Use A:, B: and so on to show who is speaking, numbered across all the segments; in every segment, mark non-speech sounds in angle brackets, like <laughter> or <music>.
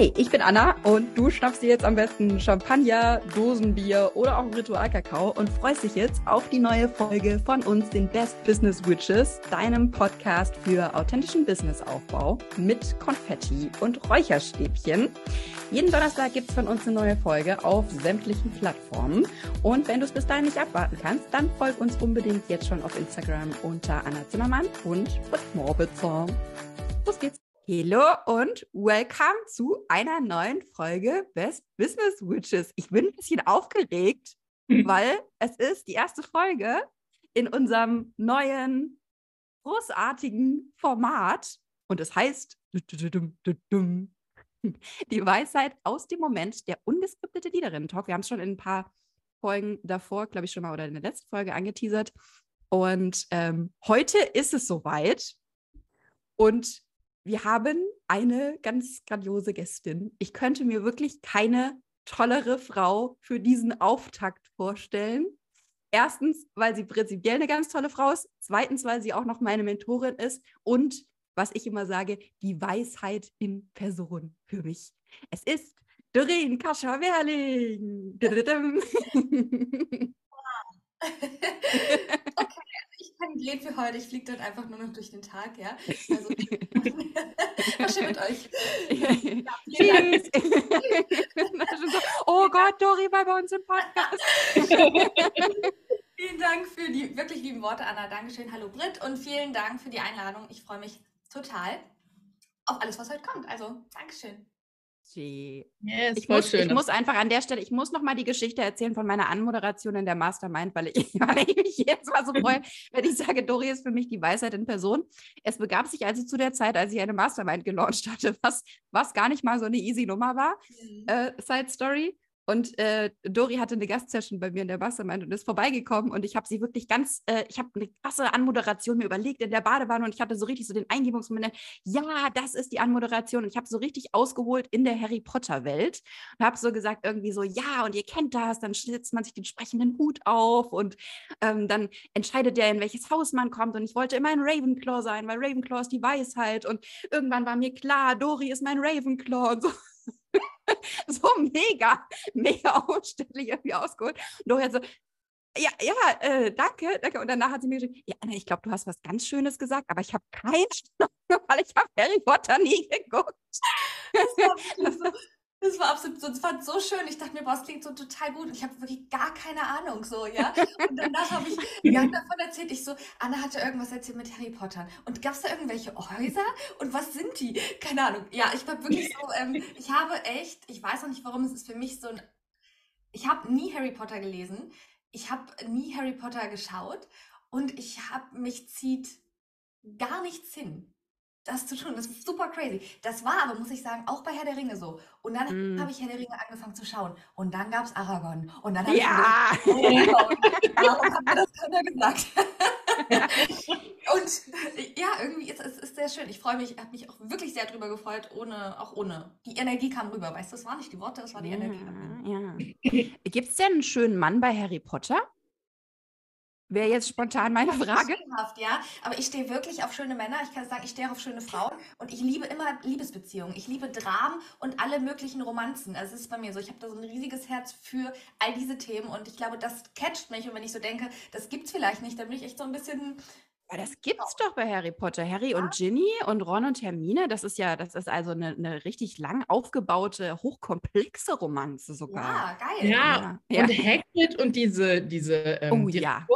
A: Hi, ich bin Anna und du schnappst dir jetzt am besten Champagner, Dosenbier oder auch Ritualkakao und freust dich jetzt auf die neue Folge von uns, den Best Business Witches, deinem Podcast für authentischen Businessaufbau mit Konfetti und Räucherstäbchen. Jeden Donnerstag gibt's von uns eine neue Folge auf sämtlichen Plattformen. Und wenn du es bis dahin nicht abwarten kannst, dann folg uns unbedingt jetzt schon auf Instagram unter Anna Zimmermann und Morbitzer. Los geht's. Hallo und welcome zu einer neuen Folge Best Business Witches. Ich bin ein bisschen aufgeregt, <laughs> weil es ist die erste Folge in unserem neuen großartigen Format und es heißt <laughs> die Weisheit aus dem Moment der ungeskriptete Liederinnen-Talk. Wir haben es schon in ein paar Folgen davor, glaube ich, schon mal oder in der letzten Folge angeteasert. Und ähm, heute ist es soweit. Und wir haben eine ganz grandiose Gästin. Ich könnte mir wirklich keine tollere Frau für diesen Auftakt vorstellen. Erstens, weil sie prinzipiell eine ganz tolle Frau ist. Zweitens, weil sie auch noch meine Mentorin ist. Und was ich immer sage, die Weisheit in Person für mich. Es ist Doreen Kascha-Werling. <laughs> <laughs>
B: okay, ich kann gehen für heute. Ich fliege dann einfach nur noch durch den Tag, ja. Also, <laughs> <laughs> was schön mit euch.
A: Ja, <laughs> Tschüss. oh Gott, Dori war bei uns im Podcast.
B: vielen Dank für die wirklich lieben Worte, Anna. Dankeschön. Hallo Britt und vielen Dank für die Einladung. Ich freue mich total auf alles, was heute kommt. Also, Dankeschön.
A: Yes, ich, muss, schön, ich muss einfach an der Stelle, ich muss noch mal die Geschichte erzählen von meiner Anmoderation in der Mastermind, weil ich, <laughs> weil ich mich jetzt mal so freue, <laughs> wenn ich sage, Dori ist für mich die Weisheit in Person. Es begab sich also zu der Zeit, als ich eine Mastermind gelauncht hatte, was, was gar nicht mal so eine easy Nummer war. Mhm. Äh, Side Story. Und äh, Dori hatte eine Gastsession bei mir in der Mastermind und ist vorbeigekommen und ich habe sie wirklich ganz, äh, ich habe eine krasse Anmoderation mir überlegt in der Badewanne und ich hatte so richtig so den Eingebungsmoment, ja, das ist die Anmoderation und ich habe so richtig ausgeholt in der Harry Potter Welt und habe so gesagt irgendwie so, ja, und ihr kennt das, dann setzt man sich den sprechenden Hut auf und ähm, dann entscheidet der, in welches Haus man kommt und ich wollte immer ein Ravenclaw sein, weil Ravenclaw ist die Weisheit und irgendwann war mir klar, Dori ist mein Ravenclaw und so. <laughs> so mega, mega umständlich irgendwie ausgeholt. Und Dori so, ja, ja, äh, danke, danke. Und danach hat sie mir gesagt, ja, Anna, ich glaube, du hast was ganz Schönes gesagt, aber ich habe keine Ahnung, <laughs> weil ich habe Harry Potter nie geguckt.
B: Das war, das <laughs> war absolut, das war so schön. Ich dachte mir, boah, es klingt so total gut. Und ich habe wirklich gar keine Ahnung, so, ja. Und danach habe ich <laughs> Jan davon erzählt. Ich so, Anna hatte irgendwas erzählt mit Harry Potter. Und gab es da irgendwelche Häuser? Und was sind die? Keine Ahnung. Ja, ich war wirklich so, ähm, ich habe echt, ich weiß auch nicht, warum es ist für mich so ein, ich habe nie Harry Potter gelesen. Ich habe nie Harry Potter geschaut. Und ich habe, mich zieht gar nichts hin das zu tun. Das ist super crazy. Das war aber, muss ich sagen, auch bei Herr der Ringe so. Und dann mm. habe ich Herr der Ringe angefangen zu schauen. Und dann gab es Aragorn. Und dann habe
A: ja.
B: ich gedacht, <laughs> warum hat mir das keiner gesagt? <laughs> und ja, irgendwie ist es ist sehr schön. Ich freue mich, habe mich auch wirklich sehr drüber gefreut, ohne, auch ohne. Die Energie kam rüber. Weißt du, das waren nicht die Worte, das war die ja, Energie.
A: Ja. Gibt es denn einen schönen Mann bei Harry Potter? Wäre jetzt spontan meine Frage.
B: Ja, aber ich stehe wirklich auf schöne Männer. Ich kann sagen, ich stehe auf schöne Frauen und ich liebe immer Liebesbeziehungen. Ich liebe Dramen und alle möglichen Romanzen. Also es ist bei mir so. Ich habe da so ein riesiges Herz für all diese Themen und ich glaube, das catcht mich. Und wenn ich so denke, das gibt es vielleicht nicht, dann bin ich echt so ein bisschen
A: aber das gibt's doch bei Harry Potter. Harry ja. und Ginny und Ron und Hermine, das ist ja, das ist also eine, eine richtig lang aufgebaute, hochkomplexe Romanze sogar.
B: Ja, geil.
C: Ja, ja. und Hagrid und diese, diese ähm,
A: oh, ja.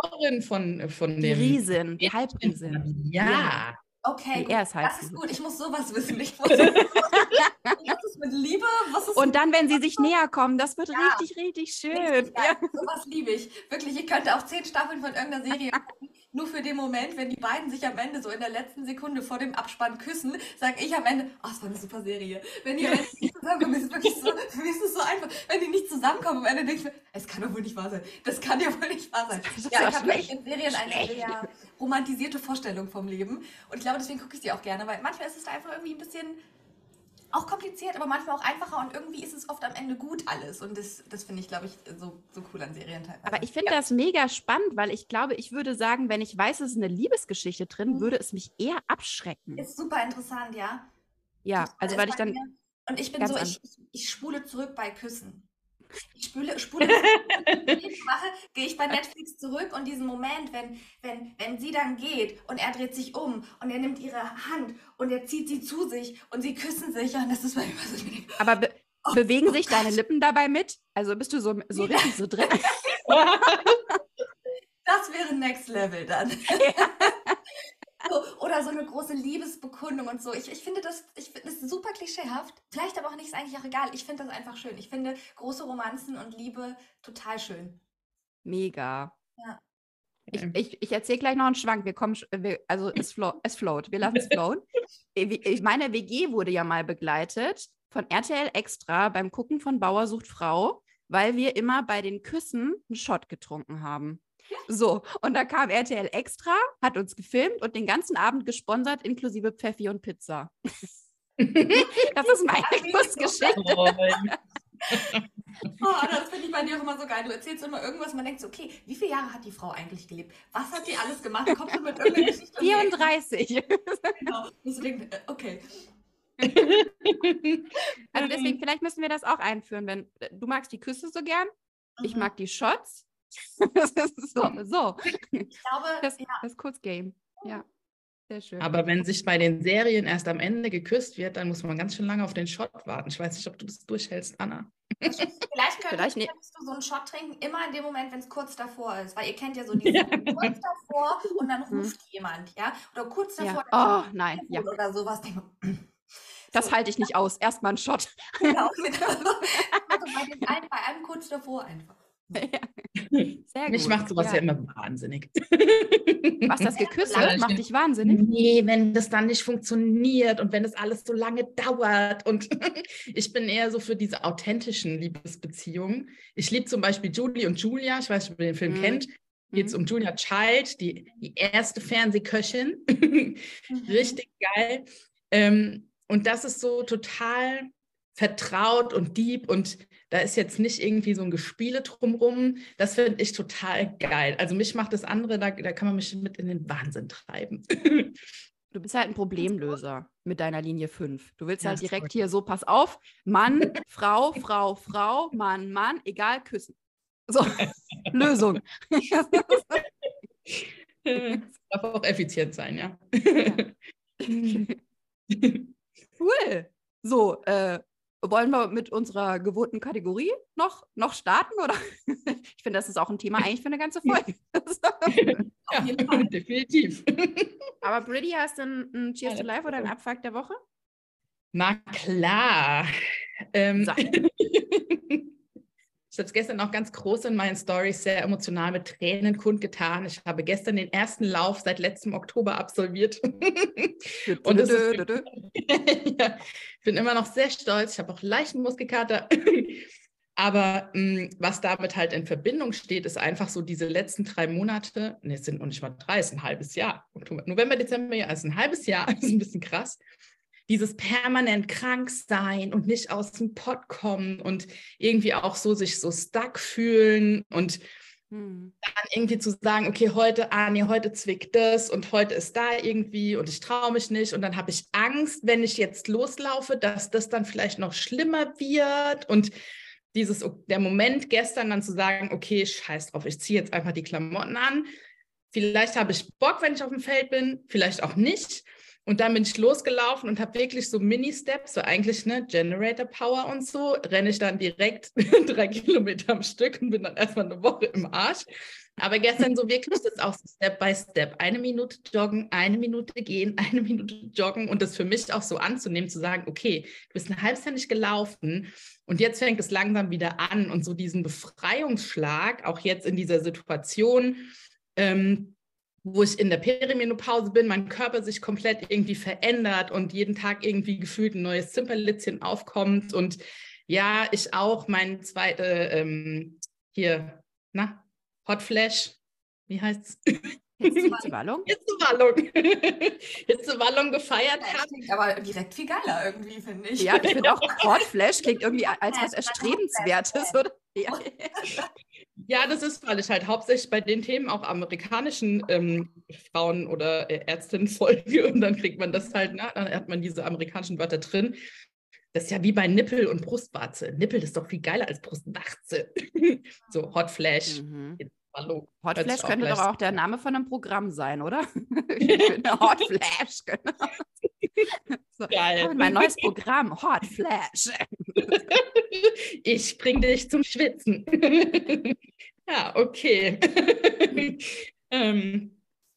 C: von, von
A: die Riesen, die Halbriesen.
C: Ja. ja.
B: Okay, er ist halt das ist gut. Ich muss sowas wissen. Ich <laughs> muss, was ist mit Liebe? Was ist
A: und dann, wenn sie sich näher kommen, das wird ja. richtig, richtig schön. Richtig,
B: ja. Sowas liebe ich. Wirklich, ich könnte auch zehn Staffeln von irgendeiner Serie <laughs> gucken nur für den Moment, wenn die beiden sich am Ende so in der letzten Sekunde vor dem Abspann küssen, sage ich am Ende, oh, es war eine super Serie. Wenn die nicht zusammenkommen, ist es wirklich so, mich <laughs> ist es so einfach. Wenn die nicht zusammenkommen, am Ende denke ich mir, es kann doch wohl nicht wahr sein. Das kann ja wohl nicht wahr sein. Ja, ich habe in Serien eine sehr romantisierte Vorstellung vom Leben. Und ich glaube, deswegen gucke ich sie auch gerne, weil manchmal ist es einfach irgendwie ein bisschen auch kompliziert, aber manchmal auch einfacher und irgendwie ist es oft am Ende gut alles. Und das, das finde ich, glaube ich, so, so cool an Serien teilweise.
A: Aber ich finde ja. das mega spannend, weil ich glaube, ich würde sagen, wenn ich weiß, es ist eine Liebesgeschichte drin, mhm. würde es mich eher abschrecken.
B: Ist super interessant, ja.
A: Ja, also weil ich dann
B: Und ich bin so, ich, ich, ich spule zurück bei Küssen. Ich spule, <laughs> spule gehe ich bei Netflix zurück und diesen Moment, wenn, wenn, wenn sie dann geht und er dreht sich um und er nimmt ihre Hand und er zieht sie zu sich und sie küssen sich und das ist bei mir so.
A: Aber be oh, bewegen oh, sich deine Lippen dabei mit? Also bist du so, so richtig so drin? <laughs>
B: das wäre Next Level dann. Ja. <laughs> So, oder so eine große Liebesbekundung und so. Ich, ich finde das, ich finde das super klischeehaft. Vielleicht aber auch nicht, ist eigentlich auch egal. Ich finde das einfach schön. Ich finde große Romanzen und Liebe total schön.
A: Mega. Ja. Ich, ich, ich erzähle gleich noch einen Schwank. Wir kommen, wir, also es, flow, <laughs> es float. Wir lassen es flowen. Meine WG wurde ja mal begleitet von RTL Extra beim Gucken von Bauer sucht Frau, weil wir immer bei den Küssen einen Shot getrunken haben. So, und da kam RTL Extra, hat uns gefilmt und den ganzen Abend gesponsert, inklusive Pfeffi und Pizza. <laughs> das ist meine <laughs> Kussgeschichte.
B: Oh, das finde ich bei dir auch immer so geil. Du erzählst immer irgendwas, man denkt so, okay, wie viele Jahre hat die Frau eigentlich gelebt? Was hat sie alles gemacht? Kommst du mit irgendeiner Geschichte?
A: 34.
B: genau. Und denken, äh, okay.
A: also deswegen, vielleicht müssen wir das auch einführen, wenn du magst die Küsse so gern, mhm. ich mag die Shots <laughs> das ist so. so. Ich glaube, das, ja. das Kurzgame. Ja. Sehr schön.
C: Aber wenn sich bei den Serien erst am Ende geküsst wird, dann muss man ganz schön lange auf den Shot warten. Ich weiß nicht, ob du das durchhältst, Anna.
B: Vielleicht, könntest, Vielleicht ne könntest du so einen Shot trinken, immer in dem Moment, wenn es kurz davor ist. Weil ihr kennt ja so <laughs> diese ja. kurz davor und dann mhm. ruft jemand, ja? Oder kurz davor.
A: Ja. Oh, nein. Ja.
B: Oder sowas. <clears throat>
A: Das so. halte ich nicht aus. Erstmal einen Shot. Genau. <laughs> genau.
B: Also <laughs> bei, einem, bei einem kurz davor einfach. <laughs>
C: Sehr Mich macht sowas ja. ja. immer wahnsinnig.
A: Was das <laughs> Geküsse macht dich wahnsinnig?
C: Nee, wenn das dann nicht funktioniert und wenn das alles so lange dauert. Und <laughs> ich bin eher so für diese authentischen Liebesbeziehungen. Ich liebe zum Beispiel Julie und Julia. Ich weiß nicht, ob ihr den Film mhm. kennt. Geht es mhm. um Julia Child, die, die erste Fernsehköchin. mhm. Richtig geil. Ähm, und das ist so total vertraut und deep und da ist jetzt nicht irgendwie so ein Gespiele drumrum. Das finde ich total geil. Also mich macht das andere, da, da kann man mich mit in den Wahnsinn treiben. <laughs>
A: Du bist halt ein Problemlöser mit deiner Linie 5. Du willst ja, halt direkt hier so, pass auf, Mann, Frau, Frau, Frau, Mann, Mann, egal, küssen. So, <laughs> Lösung. <laughs>
C: darf auch effizient sein, ja.
A: cool. So, äh, wollen wir mit unserer gewohnten Kategorie noch, noch starten? Oder? <laughs> ich finde, das ist auch ein Thema eigentlich für eine ganze Folge. <laughs> <laughs>
C: ja, definitiv.
A: Aber Briddy, hast du ein, Cheers to Life oder ein Abfuck der Woche?
C: Na klar. Ähm, Ich habe es gestern auch ganz groß in meinen Stories sehr emotional mit Tränen kundgetan. Ich habe gestern den ersten Lauf seit letztem Oktober absolviert. Und ist, <laughs> ja, ich bin immer noch sehr stolz. Ich habe auch leichten Muskelkater. <laughs> Aber mh, mm, was damit halt in Verbindung steht, ist einfach so diese letzten drei Monate, ne, es sind noch nicht mal drei, es ist ein halbes Jahr. November, Dezember, ja, es ist ein halbes Jahr, <laughs> das ist ein bisschen krass dieses permanent krank sein und nicht aus dem Pott kommen und irgendwie auch so sich so stuck fühlen und hm. dann irgendwie zu sagen, okay, heute, ah nee, heute zwickt das und heute ist da irgendwie und ich traue mich nicht und dann habe ich Angst, wenn ich jetzt loslaufe, dass das dann vielleicht noch schlimmer wird und dieses, der Moment gestern dann zu sagen, okay, scheiß drauf, ich ziehe jetzt einfach die Klamotten an. Vielleicht habe ich Bock, wenn ich auf dem Feld bin, vielleicht auch nicht. Und dann bin ich losgelaufen und habe wirklich so Mini-Steps, so eigentlich ne, Generator Power und so, renne ich dann direkt <laughs> drei Kilometer am Stück und bin dann erstmal eine Woche im Arsch. Aber gestern so wirklich das auch so Step by Step. Eine Minute joggen, eine Minute gehen, <laughs> eine Minute joggen und das für mich auch so anzunehmen, zu sagen, okay, du bist ein halbes gelaufen und jetzt fängt es langsam wieder an und so diesen Befreiungsschlag, auch jetzt in dieser Situation, ähm, wo ich in der Perimenopause bin, mein Körper sich komplett irgendwie verändert und jeden Tag irgendwie gefühlt ein neues Zimperlitzchen aufkommt und ja, ich auch mein zweite ähm, hier, na, Hot Flash, wie heißt's?
A: Hitzewallung? <laughs>
C: Hitzewallung. Hitzewallung <laughs> gefeiert
B: habe. Klingt aber direkt viel geiler irgendwie, finde ich.
A: Ja, ich finde auch <laughs> Hot Flash klingt irgendwie als was Erstrebenswertes, oder? Ja. <laughs>
C: Ja, das ist, weil ich halt hauptsächlich bei den Themen auch amerikanischen ähm, Frauen oder äh, Ärztinnen <laughs> folge und dann kriegt man das halt, na, dann hat man diese amerikanischen Wörter drin. Das ist ja wie bei Nippel und Brustwarze. Nippel ist doch viel geiler als Brustwarze. <laughs> so Hot Flash. Mhm.
A: Hallo. Hot Flash könnte doch auch der Name von einem Programm sein, oder? Hot Flash, genau. So, Geil. Mein neues Programm, Hot Flash.
C: Ich bring dich zum Schwitzen. <laughs> ja, okay. <laughs> ähm,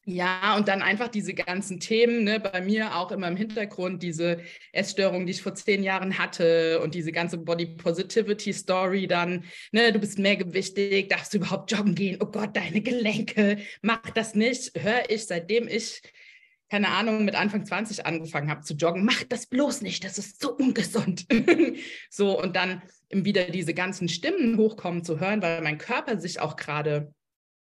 C: ja, und dann einfach diese ganzen Themen, ne, bei mir auch immer im Hintergrund, diese Essstörung, die ich vor zehn Jahren hatte und diese ganze Body Positivity Story dann, ne, du bist mehrgewichtig, darfst du überhaupt joggen gehen? Oh Gott, deine Gelenke, mach das nicht. Höre ich, seitdem ich, keine Ahnung, mit Anfang 20 angefangen habe zu joggen, mach das bloß nicht, das ist so ungesund. <laughs> so, und dann wieder diese ganzen Stimmen hochkommen zu hören, weil mein Körper sich auch gerade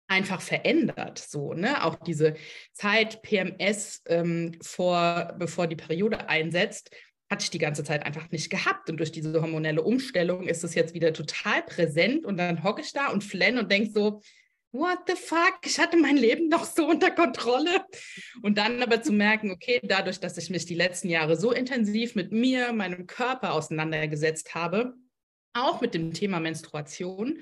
C: einfach verändert. So, ne? Auch diese Zeit PMS ähm, vor, bevor die Periode einsetzt, hatte ich die ganze Zeit einfach nicht gehabt. Und durch diese hormonelle Umstellung ist es jetzt wieder total präsent. Und dann hocke ich da und flenn und denke so, what the fuck, ich hatte mein Leben noch so unter Kontrolle. Und dann aber zu merken, okay, dadurch, dass ich mich die letzten Jahre so intensiv mit mir, meinem Körper auseinandergesetzt habe, auch mit dem Thema Menstruation,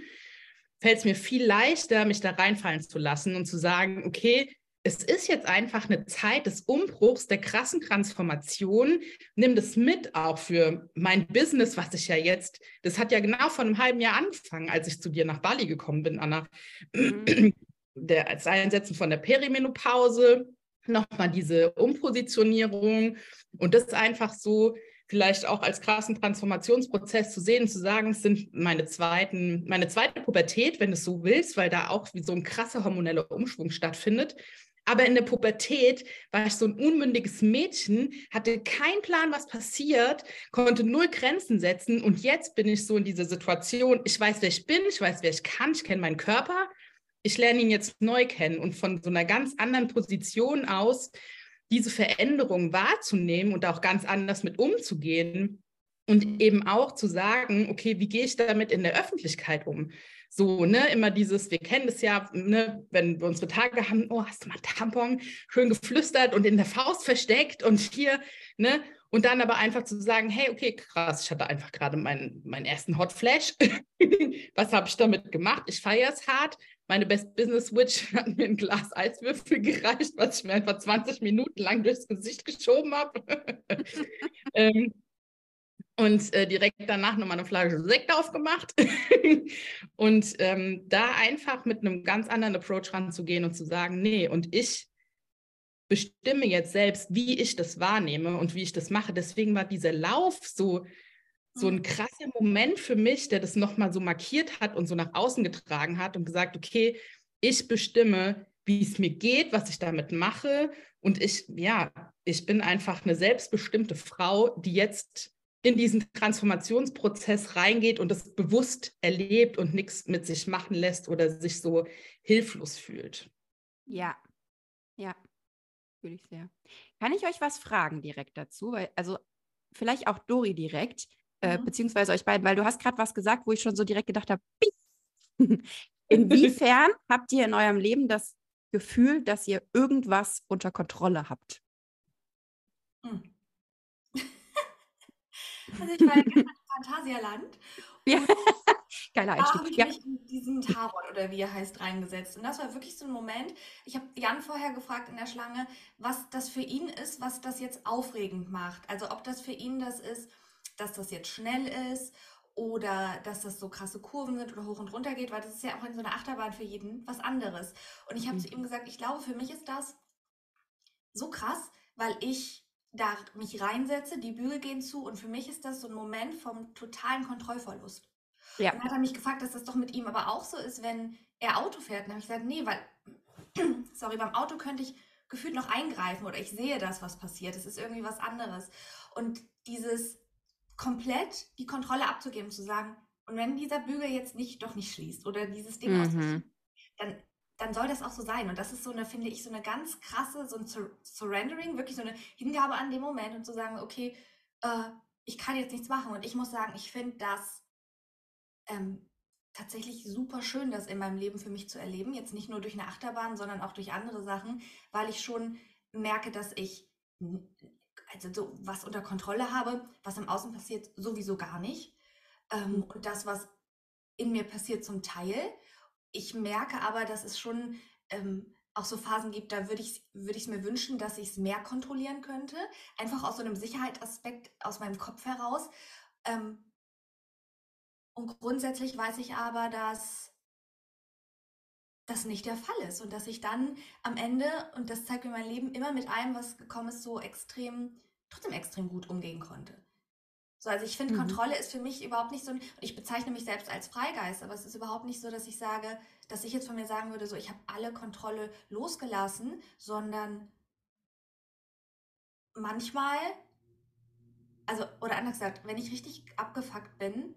C: fällt es mir viel leichter, mich da reinfallen zu lassen und zu sagen, okay, es ist jetzt einfach eine Zeit des Umbruchs, der krassen Transformation. Nimm das mit auch für mein Business, was ich ja jetzt, das hat ja genau vor einem halben Jahr angefangen, als ich zu dir nach Bali gekommen bin, Anna. Mhm. <clears throat> Der, das Einsetzen von der Perimenopause, nochmal diese Umpositionierung und das einfach so vielleicht auch als krassen Transformationsprozess zu sehen, zu sagen, es sind meine zweiten, meine zweite Pubertät, wenn du es so willst, weil da auch wie so ein krasser hormoneller Umschwung stattfindet. Aber in der Pubertät war ich so ein unmündiges Mädchen, hatte keinen Plan, was passiert, konnte null Grenzen setzen. Und jetzt bin ich so in dieser Situation, ich weiß, wer ich bin, ich weiß, wer ich kann, ich kenne meinen Körper. Ich lerne ihn jetzt neu kennen und von so einer ganz anderen Position aus diese Veränderung wahrzunehmen und auch ganz anders mit umzugehen und eben auch zu sagen, okay, wie gehe ich damit in der Öffentlichkeit um? So, ne, immer dieses, wir kennen das ja, ne, wenn wir unsere Tage haben, oh, hast du mal Tampon schön geflüstert und in der Faust versteckt und hier, ne, und dann aber einfach zu sagen, hey, okay, krass, ich hatte einfach gerade meinen, meinen ersten Hot Flash. <laughs> Was habe ich damit gemacht? Ich feiere es hart, meine Best Business Witch <laughs> hat mir ein Glas Eiswürfel gereicht, was ich mir einfach 20 Minuten lang durchs Gesicht geschoben habe. <laughs> ähm, und äh, direkt danach nochmal eine Flasche Sekt aufgemacht. <laughs> und ähm, da einfach mit einem ganz anderen Approach ranzugehen und zu sagen, nee, und ich bestimme jetzt selbst, wie ich das wahrnehme und wie ich das mache. Deswegen war dieser Lauf so so ein mhm. krasser Moment für mich, der das nochmal so markiert hat und so nach außen getragen hat und gesagt, okay, ich bestimme, wie es mir geht, was ich damit mache. Und ich, ja, ich bin einfach eine selbstbestimmte Frau, die jetzt in diesen Transformationsprozess reingeht und es bewusst erlebt und nichts mit sich machen lässt oder sich so hilflos fühlt.
A: Ja, ja, fühle ich sehr. Kann ich euch was fragen direkt dazu? Weil, also vielleicht auch Dori direkt äh, mhm. beziehungsweise euch beiden, weil du hast gerade was gesagt, wo ich schon so direkt gedacht habe, <laughs> inwiefern <laughs> habt ihr in eurem Leben das Gefühl, dass ihr irgendwas unter Kontrolle habt? Hm.
B: Also ich war ja im Phantasialand.
A: Ja. <laughs> Geiler Einstieg.
B: Da habe ich ja. mich in diesen Tarot oder wie er heißt reingesetzt. Und das war wirklich so ein Moment. Ich habe Jan vorher gefragt in der Schlange, was das für ihn ist, was das jetzt aufregend macht. Also ob das für ihn das ist, dass das jetzt schnell ist oder dass das so krasse Kurven sind oder hoch und runter geht, weil das ist ja auch in so einer Achterbahn für jeden was anderes. Und ich habe mhm. zu ihm gesagt, ich glaube, für mich ist das so krass, weil ich da mich reinsetze, die Bügel gehen zu und für mich ist das so ein Moment vom totalen Kontrollverlust. Ja. dann hat er mich gefragt, dass das doch mit ihm aber auch so ist, wenn er Auto fährt. Und habe ich gesagt, nee, weil, <clears throat> sorry, beim Auto könnte ich gefühlt noch eingreifen oder ich sehe das, was passiert. Es ist irgendwie was anderes. Und dieses komplett die Kontrolle abzugeben, zu sagen, und wenn dieser Bügel jetzt nicht doch nicht schließt oder dieses Ding mhm. ausschließt, dann, dann soll das auch so sein. Und das ist so eine, finde ich, so eine ganz krasse, so ein Sur Surrendering, wirklich so eine Hingabe an dem Moment und zu sagen, okay, äh, ich kann jetzt nichts machen. Und ich muss sagen, ich finde das ähm, tatsächlich super schön, das in meinem Leben für mich zu erleben. Jetzt nicht nur durch eine Achterbahn, sondern auch durch andere Sachen, weil ich schon merke, dass ich also so was unter Kontrolle habe, was im Außen passiert, sowieso gar nicht. Ähm, mhm. und das, was in mir passiert, zum Teil. Ich merke aber, dass es schon ähm, auch so Phasen gibt, da würde ich es würd mir wünschen, dass ich es mehr kontrollieren könnte. Einfach aus so einem Sicherheitsaspekt aus meinem Kopf heraus. Ähm, und grundsätzlich weiß ich aber, dass das nicht der Fall ist und dass ich dann am Ende, und das zeigt mir mein Leben, immer mit allem, was gekommen ist, so extrem, trotzdem extrem gut umgehen konnte. So, also ich finde, mhm. Kontrolle ist für mich überhaupt nicht so, und ich bezeichne mich selbst als Freigeist, aber es ist überhaupt nicht so, dass ich sage, dass ich jetzt von mir sagen würde, so, ich habe alle Kontrolle losgelassen, sondern manchmal, also, oder anders gesagt, wenn ich richtig abgefuckt bin,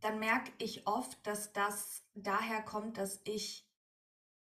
B: dann merke ich oft, dass das daher kommt, dass ich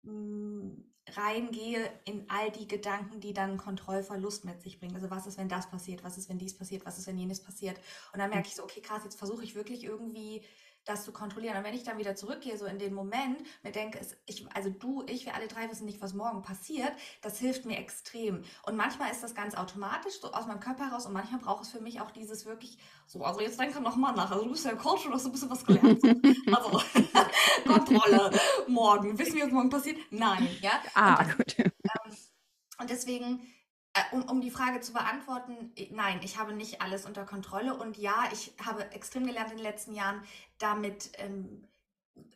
B: reingehe in all die Gedanken, die dann Kontrollverlust mit sich bringen. Also was ist, wenn das passiert? Was ist, wenn dies passiert? Was ist, wenn jenes passiert? Und dann merke ich so, okay, krass, jetzt versuche ich wirklich irgendwie das zu kontrollieren. Und wenn ich dann wieder zurückgehe, so in den Moment, mir denke, es, ich, also du, ich, wir alle drei wissen nicht, was morgen passiert, das hilft mir extrem. Und manchmal ist das ganz automatisch, so aus meinem Körper heraus, und manchmal braucht es für mich auch dieses wirklich, so, also jetzt denke nochmal nach. Also du bist ja Coach und hast ein bisschen was gelernt. <laughs> also, <laughs> Kontrolle, morgen. Wissen wir, was morgen passiert? Nein, ja.
A: Ah, und, gut. Ähm,
B: und deswegen, äh, um, um die Frage zu beantworten, nein, ich habe nicht alles unter Kontrolle. Und ja, ich habe extrem gelernt in den letzten Jahren, damit, ähm,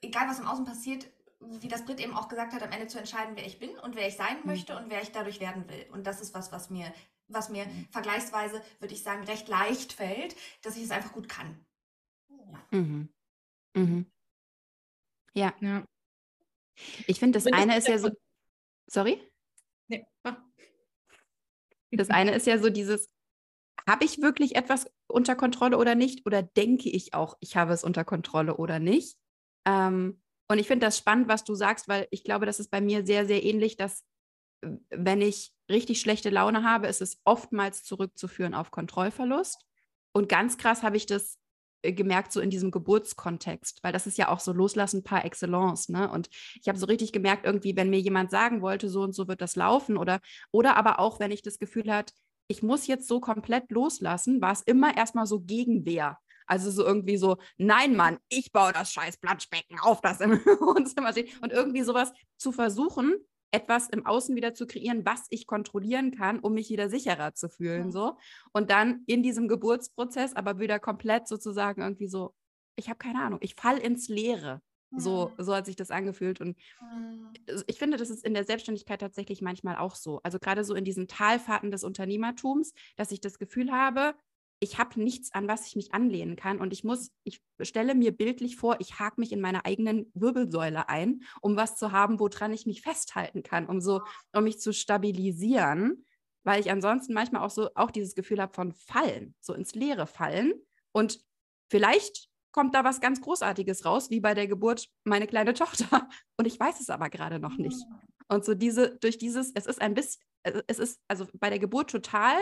B: egal was im Außen passiert, wie das Brit eben auch gesagt hat, am Ende zu entscheiden, wer ich bin und wer ich sein mhm. möchte und wer ich dadurch werden will. Und das ist was, was mir, was mir mhm. vergleichsweise, würde ich sagen, recht leicht fällt, dass ich es einfach gut kann.
A: Ja. Mhm. Ja. ja. Ich finde, das eine ist ja so. Sorry? Nee. Ah. Das eine ist ja so dieses, habe ich wirklich etwas unter Kontrolle oder nicht? Oder denke ich auch, ich habe es unter Kontrolle oder nicht? Ähm, und ich finde das spannend, was du sagst, weil ich glaube, das ist bei mir sehr, sehr ähnlich, dass wenn ich richtig schlechte Laune habe, ist es oftmals zurückzuführen auf Kontrollverlust. Und ganz krass habe ich das äh, gemerkt, so in diesem Geburtskontext, weil das ist ja auch so Loslassen par excellence. Ne? Und ich habe so richtig gemerkt, irgendwie, wenn mir jemand sagen wollte, so und so wird das laufen, oder, oder aber auch, wenn ich das Gefühl hatte, ich muss jetzt so komplett loslassen, war es immer erstmal so Gegenwehr. Also so irgendwie so, nein, Mann, ich baue das scheiß Planschbecken auf, das im <laughs> Wohnzimmer steht. Und irgendwie sowas zu versuchen, etwas im Außen wieder zu kreieren, was ich kontrollieren kann, um mich wieder sicherer zu fühlen. Ja. So. Und dann in diesem Geburtsprozess aber wieder komplett sozusagen irgendwie so, ich habe keine Ahnung, ich fall ins Leere. So, so hat sich das angefühlt. Und mhm. ich finde, das ist in der Selbstständigkeit tatsächlich manchmal auch so. Also gerade so in diesen Talfahrten des Unternehmertums, dass ich das Gefühl habe, ich habe nichts, an was ich mich anlehnen kann. Und ich muss, ich stelle mir bildlich vor, ich hake mich in meine eigenen Wirbelsäule ein, um was zu haben, woran ich mich festhalten kann, um so, um mich zu stabilisieren, weil ich ansonsten manchmal auch so auch dieses Gefühl habe von Fallen, so ins Leere fallen. Und vielleicht kommt da was ganz Großartiges raus, wie bei der Geburt meine kleine Tochter. <laughs> Und ich weiß es aber gerade noch nicht. Und so diese, durch dieses, es ist ein bisschen, es ist also bei der Geburt total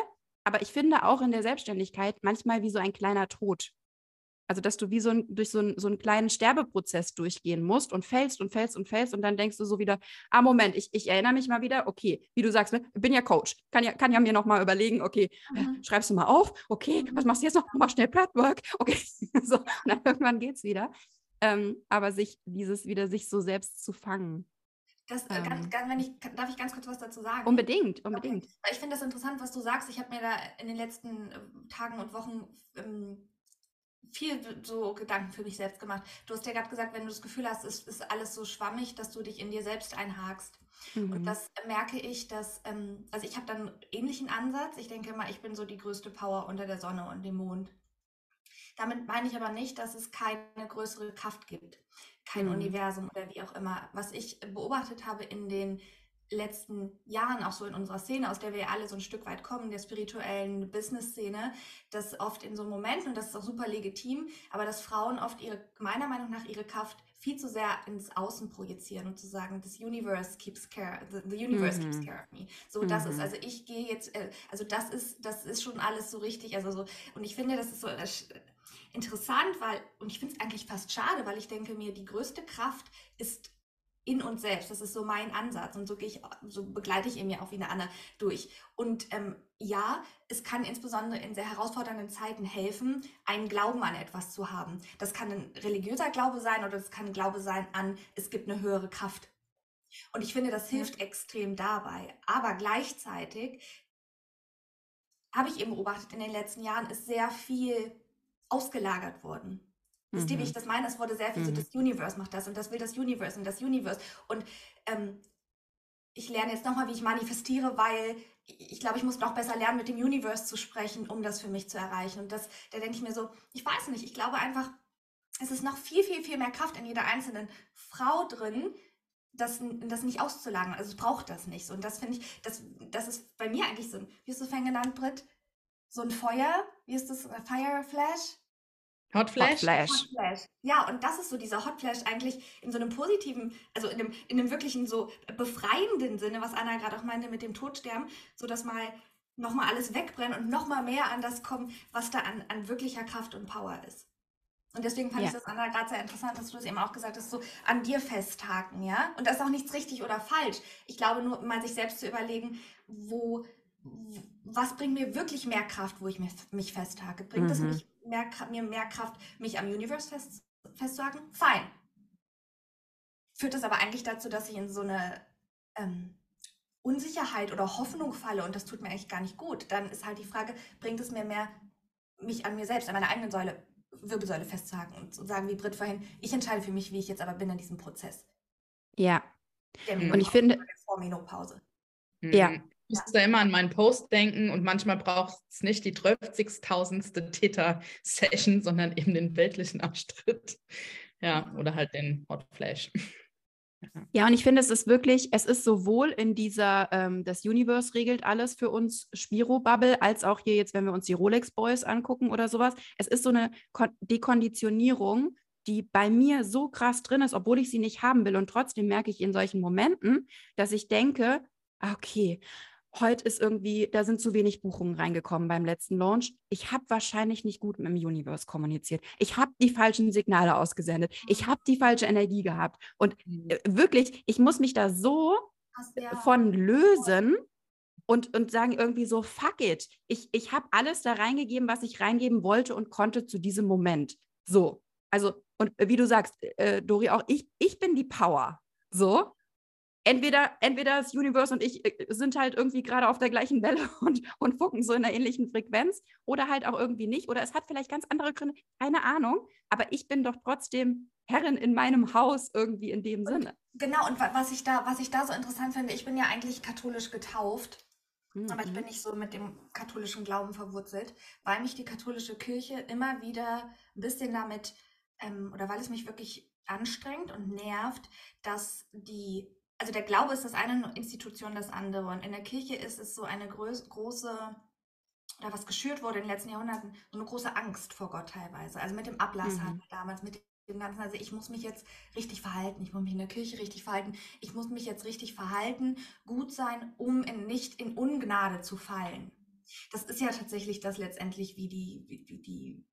A: aber ich finde auch in der Selbstständigkeit manchmal wie so ein kleiner Tod. Also, dass du wie so ein, durch so, ein, so einen kleinen Sterbeprozess durchgehen musst und fällst und fällst und fällst und dann denkst du so wieder, ah, Moment, ich, ich erinnere mich mal wieder, okay, wie du sagst, ne, bin ja Coach, kann ja, kann ja mir nochmal überlegen, okay, mhm. schreibst du mal auf, okay, was machst du jetzt noch? Mach schnell Platwork, okay, <laughs> so, und dann irgendwann geht's wieder. Ähm, aber sich, dieses wieder sich so selbst zu fangen.
B: Das, äh, ganz, ganz, wenn ich, darf ich ganz kurz was dazu sagen?
A: Unbedingt, unbedingt.
B: Okay. Weil ich finde das interessant, was du sagst. Ich habe mir da in den letzten äh, Tagen und Wochen ähm, viel so Gedanken für mich selbst gemacht. Du hast ja gerade gesagt, wenn du das Gefühl hast, es ist alles so schwammig, dass du dich in dir selbst einhakst. Mhm. Und das merke ich, dass, ähm, also ich habe dann einen ähnlichen Ansatz. Ich denke immer, ich bin so die größte Power unter der Sonne und dem Mond. Damit meine ich aber nicht, dass es keine größere Kraft gibt kein mhm. Universum oder wie auch immer. Was ich beobachtet habe in den letzten Jahren, auch so in unserer Szene, aus der wir alle so ein Stück weit kommen, der spirituellen Business-Szene, dass oft in so Momenten, und das ist auch super legitim, aber dass Frauen oft ihre, meiner Meinung nach, ihre Kraft viel zu sehr ins Außen projizieren und zu sagen, das Universe keeps care, the, the universe mhm. keeps care of me. So, mhm. das ist, mhm. also ich gehe jetzt, äh, also das ist, das ist schon alles so richtig, also so, und ich finde, das ist so, interessant, weil, und ich finde es eigentlich fast schade, weil ich denke mir, die größte Kraft ist in uns selbst. Das ist so mein Ansatz und so gehe ich, so begleite ich ihn ja auch wie eine Anna durch. Und ähm, ja, es kann insbesondere in sehr herausfordernden Zeiten helfen, einen Glauben an etwas zu haben. Das kann ein religiöser Glaube sein oder das kann ein Glaube sein an, es gibt eine höhere Kraft. Und ich finde, das hilft ja. extrem dabei. Aber gleichzeitig habe ich eben beobachtet, in den letzten Jahren ist sehr viel ausgelagert worden. Wisst ihr, wie ich mhm. das meine? Es wurde sehr viel mhm. so, das Universe macht das und das will das Universe und das Universe. Und ähm, ich lerne jetzt nochmal, wie ich manifestiere, weil ich glaube, ich muss noch besser lernen, mit dem Universe zu sprechen, um das für mich zu erreichen. Und das, da denke ich mir so, ich weiß nicht, ich glaube einfach, es ist noch viel, viel, viel mehr Kraft in jeder einzelnen Frau drin, das, das nicht auszulagern. Also es braucht das nicht. Und das finde ich, das, das ist bei mir eigentlich so ein, wie hast du es vorhin genannt, Britt? So ein Feuer, wie ist das, Fire Flash?
C: Hot Flash? Hot
B: Flash. Hot Flash. Ja, und das ist so dieser Hot Flash eigentlich in so einem positiven, also in einem, in einem wirklichen so befreienden Sinne, was Anna gerade auch meinte mit dem Todsterben, so dass mal nochmal alles wegbrennt und nochmal mehr an das kommt, was da an, an wirklicher Kraft und Power ist. Und deswegen fand ja. ich das, Anna, gerade sehr interessant, dass du das eben auch gesagt hast, so an dir festhaken, ja? Und da ist auch nichts richtig oder falsch. Ich glaube nur, mal sich selbst zu überlegen, wo, was bringt mir wirklich mehr Kraft, wo ich mich, mich festhake? Bringt es mhm. mich mehr, mir mehr Kraft, mich am Universe fest, festzuhaken? Fein. Führt das aber eigentlich dazu, dass ich in so eine ähm, Unsicherheit oder Hoffnung falle und das tut mir eigentlich gar nicht gut? Dann ist halt die Frage, bringt es mir mehr, mich an mir selbst, an meiner eigenen Säule, Wirbelsäule festzuhaken und zu sagen, wie Britt vorhin, ich entscheide für mich, wie ich jetzt aber bin in diesem Prozess.
A: Ja. Und ich finde.
B: Vor Menopause.
A: Ja.
C: Ich muss da immer an meinen Post denken und manchmal braucht es nicht die 30.000. Theta-Session, sondern eben den weltlichen Abstritt. Ja, oder halt den Hot Flash.
A: Ja, und ich finde, es ist wirklich, es ist sowohl in dieser, ähm, das Universe regelt alles für uns Spiro-Bubble, als auch hier jetzt, wenn wir uns die Rolex Boys angucken oder sowas. Es ist so eine Kon Dekonditionierung, die bei mir so krass drin ist, obwohl ich sie nicht haben will. Und trotzdem merke ich in solchen Momenten, dass ich denke, ah, okay, heute ist irgendwie, da sind zu wenig Buchungen reingekommen beim letzten Launch. Ich habe wahrscheinlich nicht gut mit dem Universe kommuniziert. Ich habe die falschen Signale ausgesendet. Ich habe die falsche Energie gehabt. Und mhm. äh, wirklich, ich muss mich da so von lösen und, und sagen irgendwie so, fuck it. Ich, ich habe alles da reingegeben, was ich reingeben wollte und konnte zu diesem Moment. So. Also, und wie du sagst, äh, Dori, auch ich, ich bin die Power. So entweder, entweder das Universe und ich äh, sind halt irgendwie gerade auf der gleichen Welle <laughs> und, und fucken so in einer ähnlichen Frequenz oder halt auch irgendwie nicht. Oder es hat vielleicht ganz andere Gründe, keine Ahnung. Aber ich bin doch trotzdem Herrin in meinem Haus irgendwie in dem
B: und,
A: Sinne.
B: Genau, und was ich, da, was ich da so interessant finde, ich bin ja eigentlich katholisch getauft. Mhm. Aber ich bin nicht so mit dem katholischen Glauben verwurzelt, weil mich die katholische Kirche immer wieder ein bisschen damit, ähm, oder weil es mich wirklich anstrengt und nervt, dass die also der Glaube ist das eine, Institution das andere. Und in der Kirche ist es so eine groß, große, oder was geschürt wurde in den letzten Jahrhunderten, so eine große Angst vor Gott teilweise. Also mit dem Ablass mhm. damals, mit dem Ganzen. Also ich muss mich jetzt richtig verhalten, ich muss mich in der Kirche richtig verhalten, ich muss mich jetzt richtig verhalten, gut sein, um in, nicht in Ungnade zu fallen. Das ist ja tatsächlich das letztendlich, wie die, wie, wie die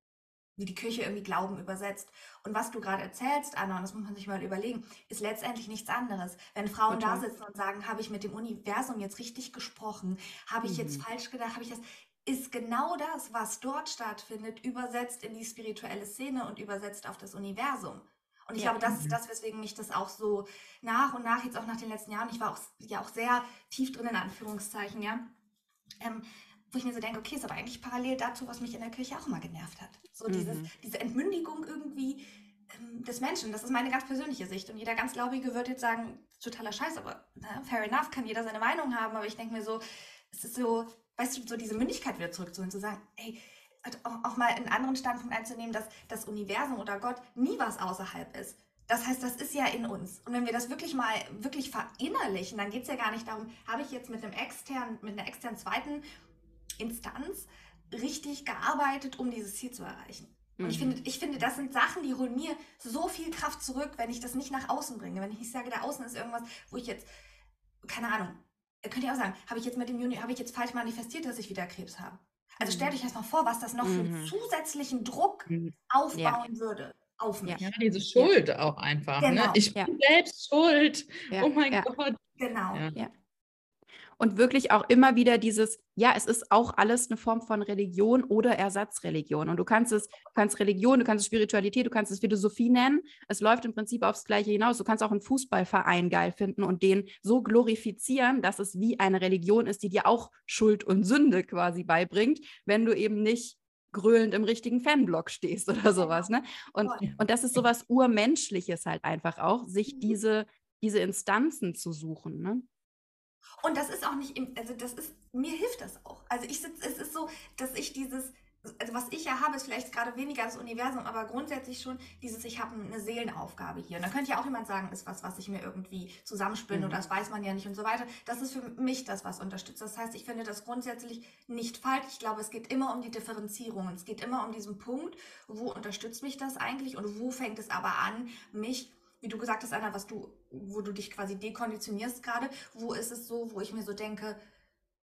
B: wie die Kirche irgendwie Glauben übersetzt. Und was du gerade erzählst, Anna, und das muss man sich mal überlegen, ist letztendlich nichts anderes. Wenn Frauen Total. da sitzen und sagen, habe ich mit dem Universum jetzt richtig gesprochen, habe ich mhm. jetzt falsch gedacht, habe ich das, ist genau das, was dort stattfindet, übersetzt in die spirituelle Szene und übersetzt auf das Universum. Und ich ja. glaube, das ist mhm. das, weswegen mich das auch so nach und nach, jetzt auch nach den letzten Jahren, ich war auch, ja auch sehr tief drin in Anführungszeichen, ja, ähm, wo ich mir so denke, okay, ist aber eigentlich parallel dazu, was mich in der Kirche auch immer genervt hat. So mhm. dieses, diese Entmündigung irgendwie ähm, des Menschen. Das ist meine ganz persönliche Sicht. Und jeder ganz Glaubige wird jetzt sagen, totaler Scheiß, aber na, fair enough, kann jeder seine Meinung haben. Aber ich denke mir so, es ist so, weißt du, so diese Mündigkeit wieder zurückzuholen, zu sagen, ey, auch, auch mal einen anderen Standpunkt einzunehmen, dass das Universum oder Gott nie was außerhalb ist. Das heißt, das ist ja in uns. Und wenn wir das wirklich mal wirklich verinnerlichen, dann geht es ja gar nicht darum, habe ich jetzt mit einem externen, mit einer externen zweiten Instanz richtig gearbeitet, um dieses Ziel zu erreichen. Und ich, mhm. finde, ich finde, das sind Sachen, die holen mir so viel Kraft zurück, wenn ich das nicht nach außen bringe. Wenn ich nicht sage, da außen ist irgendwas, wo ich jetzt, keine Ahnung, könnt ihr auch sagen, habe ich jetzt mit dem Juni, habe ich jetzt falsch manifestiert, dass ich wieder Krebs habe? Also stellt mhm. euch erst mal vor, was das noch für einen mhm. zusätzlichen Druck aufbauen ja. würde auf mich.
C: Ja, diese Schuld ja. auch einfach. Ne? Genau. Ne? Ich bin selbst schuld. Oh mein Gott.
B: Genau.
A: Ja und wirklich auch immer wieder dieses, ja, es ist auch alles eine Form von Religion oder Ersatzreligion. Und du kannst es, du kannst Religion, du kannst es Spiritualität, du kannst es Philosophie nennen. Es läuft im Prinzip aufs Gleiche hinaus. Du kannst auch einen Fußballverein geil finden und den so glorifizieren, dass es wie eine Religion ist, die dir auch Schuld und Sünde quasi beibringt, wenn du eben nicht gröhlend im richtigen Fanblock stehst <laughs> oder sowas. Ne? Und, und das ist sowas Urmenschliches halt einfach auch, sich mhm. diese, diese Instanzen zu suchen. Ne?
B: Und das ist auch nicht, im, also das ist, mir hilft das auch. Also ich sitze, es ist so, dass ich dieses, also was ich ja habe, ist vielleicht gerade weniger das Universum, aber grundsätzlich schon dieses, ich habe eine Seelenaufgabe hier. Und da könnte ja auch jemand sagen, ist was, was ich mir irgendwie zusammenspinne mhm. oder das weiß man ja nicht und so weiter. Das ist für mich das, was unterstützt. Das heißt, ich finde das grundsätzlich nicht falsch. Ich glaube, es geht immer um die Differenzierung. Es geht immer um diesen Punkt, wo unterstützt mich das eigentlich und wo fängt es aber an, mich wie du gesagt hast, Anna, was du, wo du dich quasi dekonditionierst gerade, wo ist es so, wo ich mir so denke,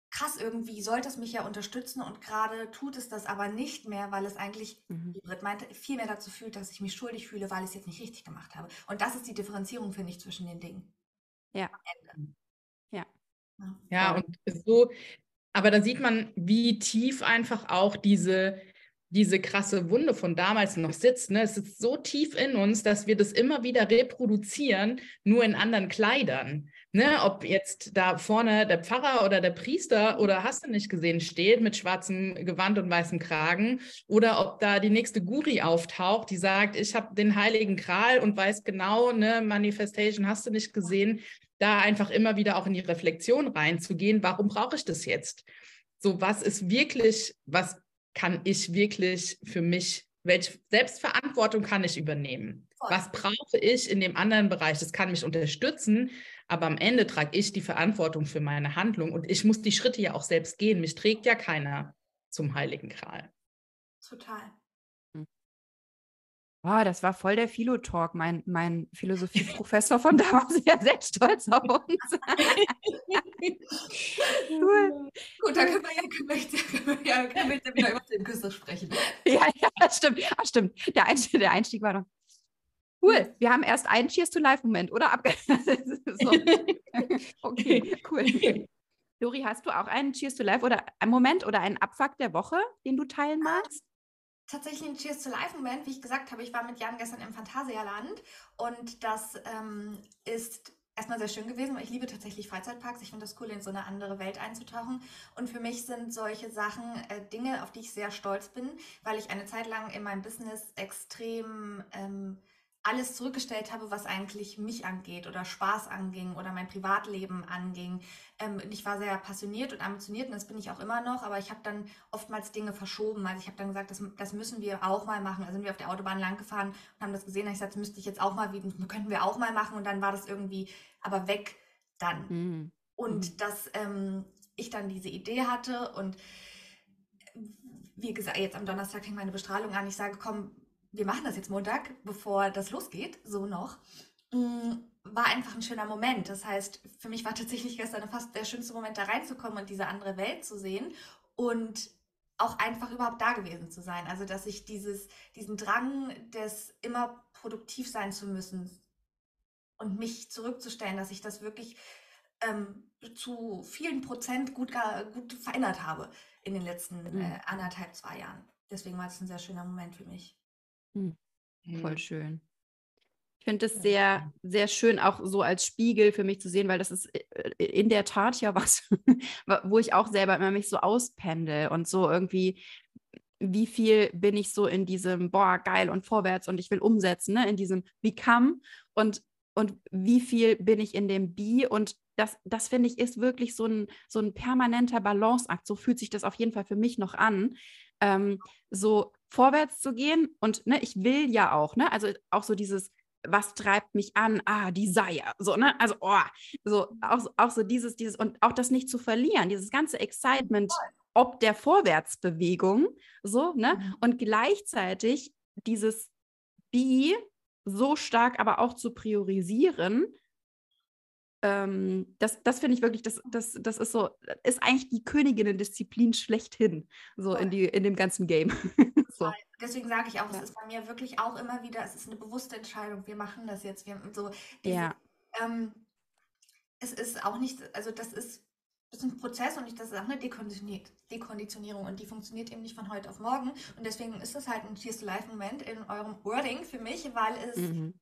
B: krass, irgendwie sollte es mich ja unterstützen und gerade tut es das aber nicht mehr, weil es eigentlich, mhm. wie Britt meinte, viel mehr dazu fühlt, dass ich mich schuldig fühle, weil ich es jetzt nicht richtig gemacht habe. Und das ist die Differenzierung, finde ich, zwischen den Dingen.
A: Ja.
C: Ja. Ja, ja und so, aber da sieht man, wie tief einfach auch diese diese krasse Wunde von damals noch sitzt. Ne? Es sitzt so tief in uns, dass wir das immer wieder reproduzieren, nur in anderen Kleidern. Ne? Ob jetzt da vorne der Pfarrer oder der Priester oder hast du nicht gesehen steht mit schwarzem Gewand und weißem Kragen oder ob da die nächste Guri auftaucht, die sagt, ich habe den heiligen Kral und weiß genau, ne, Manifestation hast du nicht gesehen, da einfach immer wieder auch in die Reflexion reinzugehen, warum brauche ich das jetzt? So, was ist wirklich, was kann ich wirklich für mich, welche Selbstverantwortung kann ich übernehmen? Was brauche ich in dem anderen Bereich? Das kann mich unterstützen, aber am Ende trage ich die Verantwortung für meine Handlung und ich muss die Schritte ja auch selbst gehen. Mich trägt ja keiner zum Heiligen Kral.
B: Total.
A: Oh, das war voll der Philo-Talk. Mein, mein Philosophieprofessor von da war sehr, sehr stolz auf uns. <laughs>
B: cool. Gut, dann können wir ja, können wir, <laughs> können wir, ja, können wir ja wieder über den Küster sprechen.
A: Ja, ja, stimmt. Ach, stimmt. Der Einstieg, der Einstieg war noch. Cool. Wir haben erst einen Cheers to Life-Moment, oder? <laughs> so. Okay, cool. Dori, hast du auch einen Cheers to Life oder einen Moment oder einen Abfuck der Woche, den du teilen magst?
B: Tatsächlich ein Cheers to Life-Moment. Wie ich gesagt habe, ich war mit Jan gestern im Phantasialand und das ähm, ist erstmal sehr schön gewesen, weil ich liebe tatsächlich Freizeitparks. Ich finde das cool, in so eine andere Welt einzutauchen. Und für mich sind solche Sachen äh, Dinge, auf die ich sehr stolz bin, weil ich eine Zeit lang in meinem Business extrem ähm, alles zurückgestellt habe, was eigentlich mich angeht oder Spaß anging oder mein Privatleben anging. Ähm, ich war sehr passioniert und ambitioniert und das bin ich auch immer noch, aber ich habe dann oftmals Dinge verschoben. Also ich habe dann gesagt, das, das müssen wir auch mal machen. Also sind wir auf der Autobahn lang gefahren und haben das gesehen. Und ich gesagt, das müsste ich jetzt auch mal, könnten wir auch mal machen und dann war das irgendwie aber weg dann. Mhm. Und mhm. dass ähm, ich dann diese Idee hatte und wie gesagt, jetzt am Donnerstag fängt meine Bestrahlung an. Ich sage, komm, wir machen das jetzt Montag, bevor das losgeht, so noch, mm, war einfach ein schöner Moment. Das heißt, für mich war tatsächlich gestern fast der schönste Moment, da reinzukommen und diese andere Welt zu sehen und auch einfach überhaupt da gewesen zu sein. Also, dass ich dieses, diesen Drang des immer produktiv sein zu müssen und mich zurückzustellen, dass ich das wirklich ähm, zu vielen Prozent gut, gut verändert habe in den letzten mhm. äh, anderthalb, zwei Jahren. Deswegen war es ein sehr schöner Moment für mich.
A: Hm. Voll schön. Ich finde es sehr, sehr schön, auch so als Spiegel für mich zu sehen, weil das ist äh, in der Tat ja <laughs> was, wo ich auch selber immer mich so auspendel und so irgendwie, wie viel bin ich so in diesem, boah, geil und vorwärts und ich will umsetzen, ne? in diesem Become und, und wie viel bin ich in dem Be und das, das finde ich ist wirklich so ein, so ein permanenter Balanceakt. So fühlt sich das auf jeden Fall für mich noch an. Ähm, so vorwärts zu gehen. Und ne, ich will ja auch, ne, also auch so dieses, was treibt mich an? Ah, Desire. So, ne? Also, oh, so, auch, auch so dieses, dieses, und auch das nicht zu verlieren, dieses ganze Excitement ob der Vorwärtsbewegung, so, ne? Mhm. Und gleichzeitig dieses Be so stark aber auch zu priorisieren, ähm, das, das finde ich wirklich, das, das, das ist so, ist eigentlich die Königinnen-Disziplin schlechthin, so in, die, in dem ganzen Game. <laughs> so.
B: Deswegen sage ich auch, ja. es ist bei mir wirklich auch immer wieder, es ist eine bewusste Entscheidung, wir machen das jetzt. Wir, so diese, ja. Ähm, es ist auch nicht, also das ist, ist ein Prozess und das ist auch eine Dekonditionierung und die funktioniert eben nicht von heute auf morgen. Und deswegen ist das halt ein Cheers-to-Life-Moment in eurem Wording für mich, weil es mhm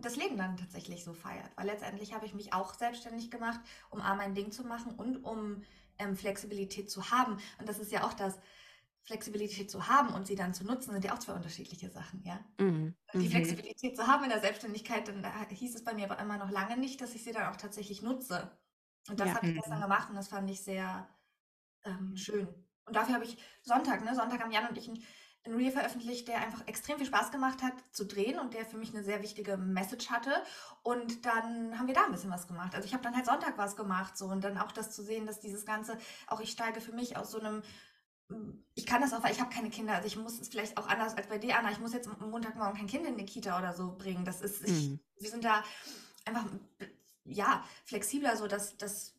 B: das Leben dann tatsächlich so feiert. Weil letztendlich habe ich mich auch selbstständig gemacht, um A, mein Ding zu machen und um ähm, Flexibilität zu haben. Und das ist ja auch das, Flexibilität zu haben und sie dann zu nutzen, sind ja auch zwei unterschiedliche Sachen, ja. Mhm. Die mhm. Flexibilität zu haben in der Selbstständigkeit, dann hieß es bei mir aber immer noch lange nicht, dass ich sie dann auch tatsächlich nutze. Und das ja. habe ich gestern mhm. gemacht und das fand ich sehr ähm, schön. Und dafür habe ich Sonntag, ne, Sonntag haben Jan und ich ein ein Reel veröffentlicht, der einfach extrem viel Spaß gemacht hat zu drehen und der für mich eine sehr wichtige Message hatte. Und dann haben wir da ein bisschen was gemacht. Also ich habe dann halt Sonntag was gemacht so und dann auch das zu sehen, dass dieses Ganze, auch ich steige für mich aus so einem ich kann das auch, weil ich habe keine Kinder. Also ich muss es vielleicht auch anders als bei dir, Anna. Ich muss jetzt Montagmorgen kein Kind in die Kita oder so bringen. Das ist, ich, mhm. wir sind da einfach, ja, flexibler, so dass, das,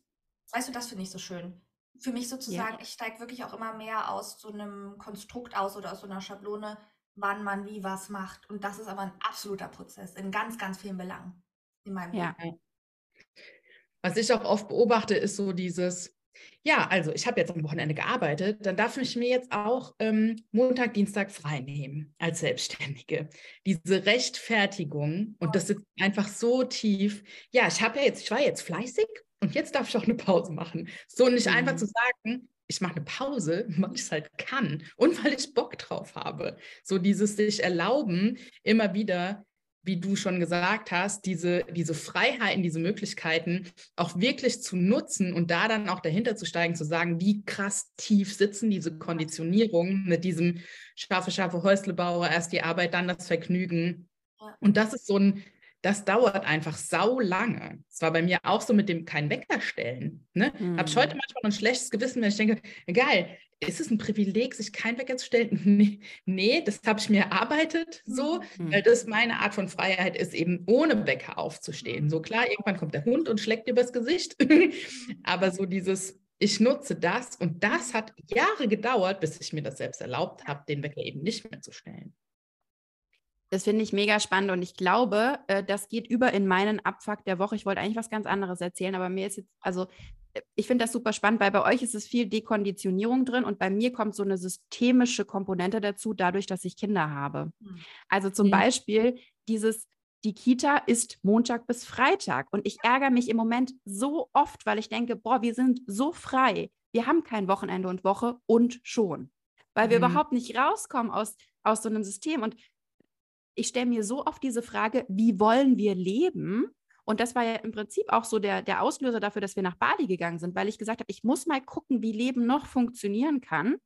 B: weißt du, das finde ich so schön für mich sozusagen, ja. ich steige wirklich auch immer mehr aus so einem Konstrukt aus oder aus so einer Schablone, wann man wie was macht. Und das ist aber ein absoluter Prozess in ganz, ganz vielen Belangen in meinem ja. Leben.
C: Was ich auch oft beobachte, ist so dieses, ja, also ich habe jetzt am Wochenende gearbeitet, dann darf ich mir jetzt auch ähm, Montag, Dienstag frei nehmen als Selbstständige. Diese Rechtfertigung, und das sitzt einfach so tief, ja, ich habe ja jetzt, ich war jetzt fleißig und jetzt darf ich auch eine Pause machen. So nicht mhm. einfach zu sagen, ich mache eine Pause, <laughs> weil ich es halt kann und weil ich Bock drauf habe. So dieses sich erlauben, immer wieder, wie du schon gesagt hast, diese, diese Freiheiten, diese Möglichkeiten auch wirklich zu nutzen und da dann auch dahinter zu steigen, zu sagen, wie krass tief sitzen diese Konditionierungen mit diesem scharfe, scharfe Häuslebauer, erst die Arbeit, dann das Vergnügen. Und das ist so ein das dauert einfach sau lange. Es war bei mir auch so mit dem kein Wecker stellen. Ne? Mhm. Habe ich heute manchmal ein schlechtes Gewissen, wenn ich denke, geil, ist es ein Privileg, sich kein Wecker zu stellen? <laughs> Nee, nee das habe ich mir erarbeitet so, mhm. weil das meine Art von Freiheit ist, eben ohne Wecker aufzustehen. So klar, irgendwann kommt der Hund und schlägt übers Gesicht, <laughs> aber so dieses, ich nutze das und das hat Jahre gedauert, bis ich mir das selbst erlaubt habe, den Wecker eben nicht mehr zu stellen.
A: Das finde ich mega spannend und ich glaube, äh, das geht über in meinen Abfuck der Woche. Ich wollte eigentlich was ganz anderes erzählen, aber mir ist jetzt, also äh, ich finde das super spannend, weil bei euch ist es viel Dekonditionierung drin und bei mir kommt so eine systemische Komponente dazu, dadurch, dass ich Kinder habe. Mhm. Also zum mhm. Beispiel dieses, die Kita ist Montag bis Freitag und ich ärgere mich im Moment so oft, weil ich denke, boah, wir sind so frei. Wir haben kein Wochenende und Woche und schon. Weil wir mhm. überhaupt nicht rauskommen aus, aus so einem System. Und ich stelle mir so oft diese Frage, wie wollen wir leben? Und das war ja im Prinzip auch so der, der Auslöser dafür, dass wir nach Bali gegangen sind, weil ich gesagt habe, ich muss mal gucken, wie Leben noch funktionieren kann.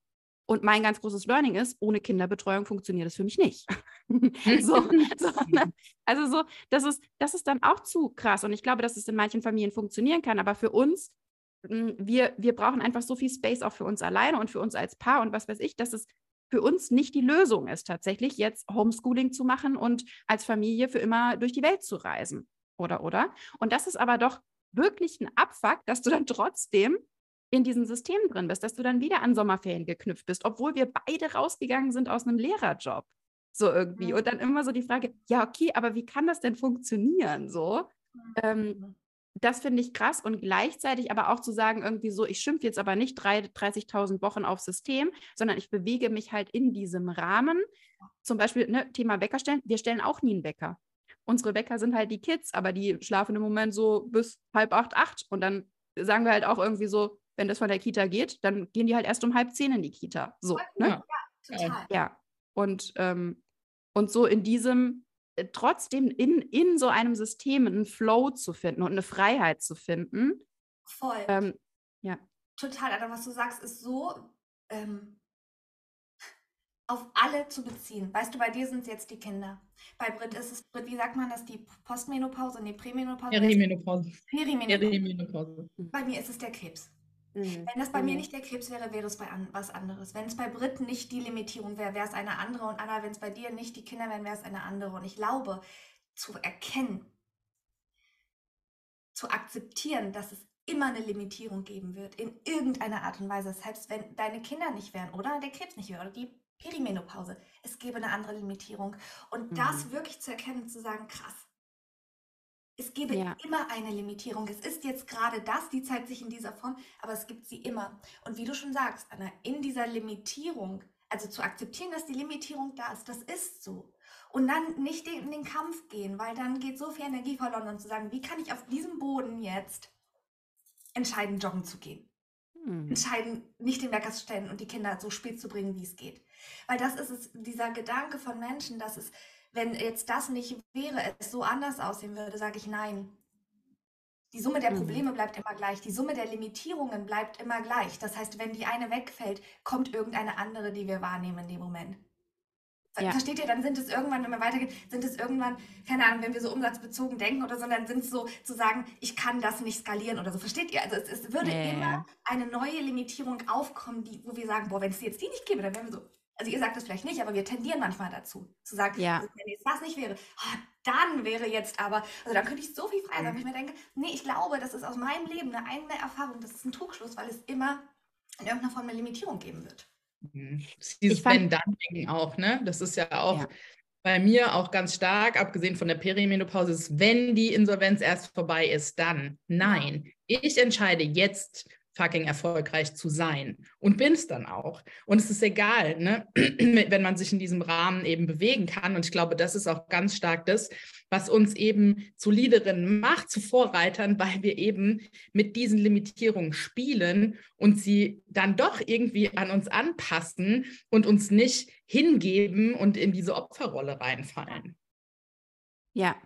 A: Und mein ganz großes Learning ist, ohne Kinderbetreuung funktioniert das für mich nicht. <laughs> so, <laughs> so, ne? also so, das ist, das ist dann auch zu krass. Und ich glaube, dass es in manchen Familien funktionieren kann. Aber für uns, hm, wir, wir brauchen einfach so viel Space auch für uns alleine und für uns als Paar und was weiß ich, dass es für uns nicht die Lösung ist, tatsächlich jetzt Homeschooling zu machen und als Familie für immer durch die Welt zu reisen. Oder, oder? Und das ist aber doch wirklich ein Abfuck, dass du dann trotzdem in diesem System drin bist, dass du dann wieder an Sommerferien geknüpft bist, obwohl wir beide rausgegangen sind aus einem Lehrerjob. So irgendwie. Und dann immer so die Frage, ja, okay, aber wie kann das denn funktionieren? So. Ähm, das finde ich krass und gleichzeitig aber auch zu sagen, irgendwie so, ich schimpfe jetzt aber nicht 30.000 Wochen aufs System, sondern ich bewege mich halt in diesem Rahmen. Zum Beispiel ne, Thema Wecker stellen. Wir stellen auch nie einen Wecker. Unsere Wecker sind halt die Kids, aber die schlafen im Moment so bis halb acht, acht. Und dann sagen wir halt auch irgendwie so, wenn das von der Kita geht, dann gehen die halt erst um halb zehn in die Kita. So, ne? Ja, total. Ja. Und, ähm, und so in diesem, trotzdem in, in so einem System einen Flow zu finden und eine Freiheit zu finden.
B: Voll. Ähm, ja. Total, aber was du sagst, ist so ähm, auf alle zu beziehen. Weißt du, bei dir sind es jetzt die Kinder. Bei Brit ist es, Brit, wie sagt man das, die Postmenopause, nee, Prämenopause?
C: Perimenopause.
B: Perimenopause. Perimenopause. Bei mir ist es der Krebs. Mhm. Wenn das bei mhm. mir nicht der Krebs wäre, wäre es bei an, was anderes. Wenn es bei Brit nicht die Limitierung wäre, wäre es eine andere. Und Anna, wenn es bei dir nicht die Kinder wären, wäre es eine andere. Und ich glaube, zu erkennen, zu akzeptieren, dass es immer eine Limitierung geben wird, in irgendeiner Art und Weise. Selbst wenn deine Kinder nicht wären oder der Krebs nicht wäre oder die Perimenopause, es gäbe eine andere Limitierung. Und mhm. das wirklich zu erkennen, zu sagen, krass, es gäbe ja. immer eine Limitierung. Es ist jetzt gerade das, die zeigt sich in dieser Form, aber es gibt sie immer. Und wie du schon sagst, Anna, in dieser Limitierung, also zu akzeptieren, dass die Limitierung da ist, das ist so. Und dann nicht in den Kampf gehen, weil dann geht so viel Energie verloren und zu sagen, wie kann ich auf diesem Boden jetzt entscheiden, joggen zu gehen? Hm. Entscheiden, nicht den Wecker zu stellen und die Kinder so spät zu bringen, wie es geht. Weil das ist es, dieser Gedanke von Menschen, dass es wenn jetzt das nicht wäre, es so anders aussehen würde, sage ich nein. Die Summe der mhm. Probleme bleibt immer gleich. Die Summe der Limitierungen bleibt immer gleich. Das heißt, wenn die eine wegfällt, kommt irgendeine andere, die wir wahrnehmen in dem Moment. Ja. Versteht ihr? Dann sind es irgendwann, wenn wir weitergehen, sind es irgendwann, keine Ahnung, wenn wir so umsatzbezogen denken oder so, dann sind es so zu sagen, ich kann das nicht skalieren oder so. Versteht ihr? Also es, es würde yeah. immer eine neue Limitierung aufkommen, die, wo wir sagen, boah, wenn es jetzt die nicht gäbe, dann wären wir so, also ihr sagt das vielleicht nicht, aber wir tendieren manchmal dazu, zu sagen, ja. Also wenn jetzt das nicht wäre, oh, dann wäre jetzt aber, also dann könnte ich so viel frei sein, wenn ich mir denke, nee, ich glaube, das ist aus meinem Leben eine eigene Erfahrung, das ist ein Trugschluss, weil es immer in irgendeiner Form eine Limitierung geben wird.
C: Mhm. Dieses Wenn-Dann-Ding auch, ne? Das ist ja auch ja. bei mir auch ganz stark, abgesehen von der Perimenopause, ist, wenn die Insolvenz erst vorbei ist, dann. Nein, ich entscheide jetzt fucking erfolgreich zu sein und bin es dann auch. Und es ist egal, ne? <clears throat> wenn man sich in diesem Rahmen eben bewegen kann. Und ich glaube, das ist auch ganz stark das, was uns eben zu Leaderinnen macht, zu Vorreitern, weil wir eben mit diesen Limitierungen spielen und sie dann doch irgendwie an uns anpassen und uns nicht hingeben und in diese Opferrolle reinfallen.
A: Ja,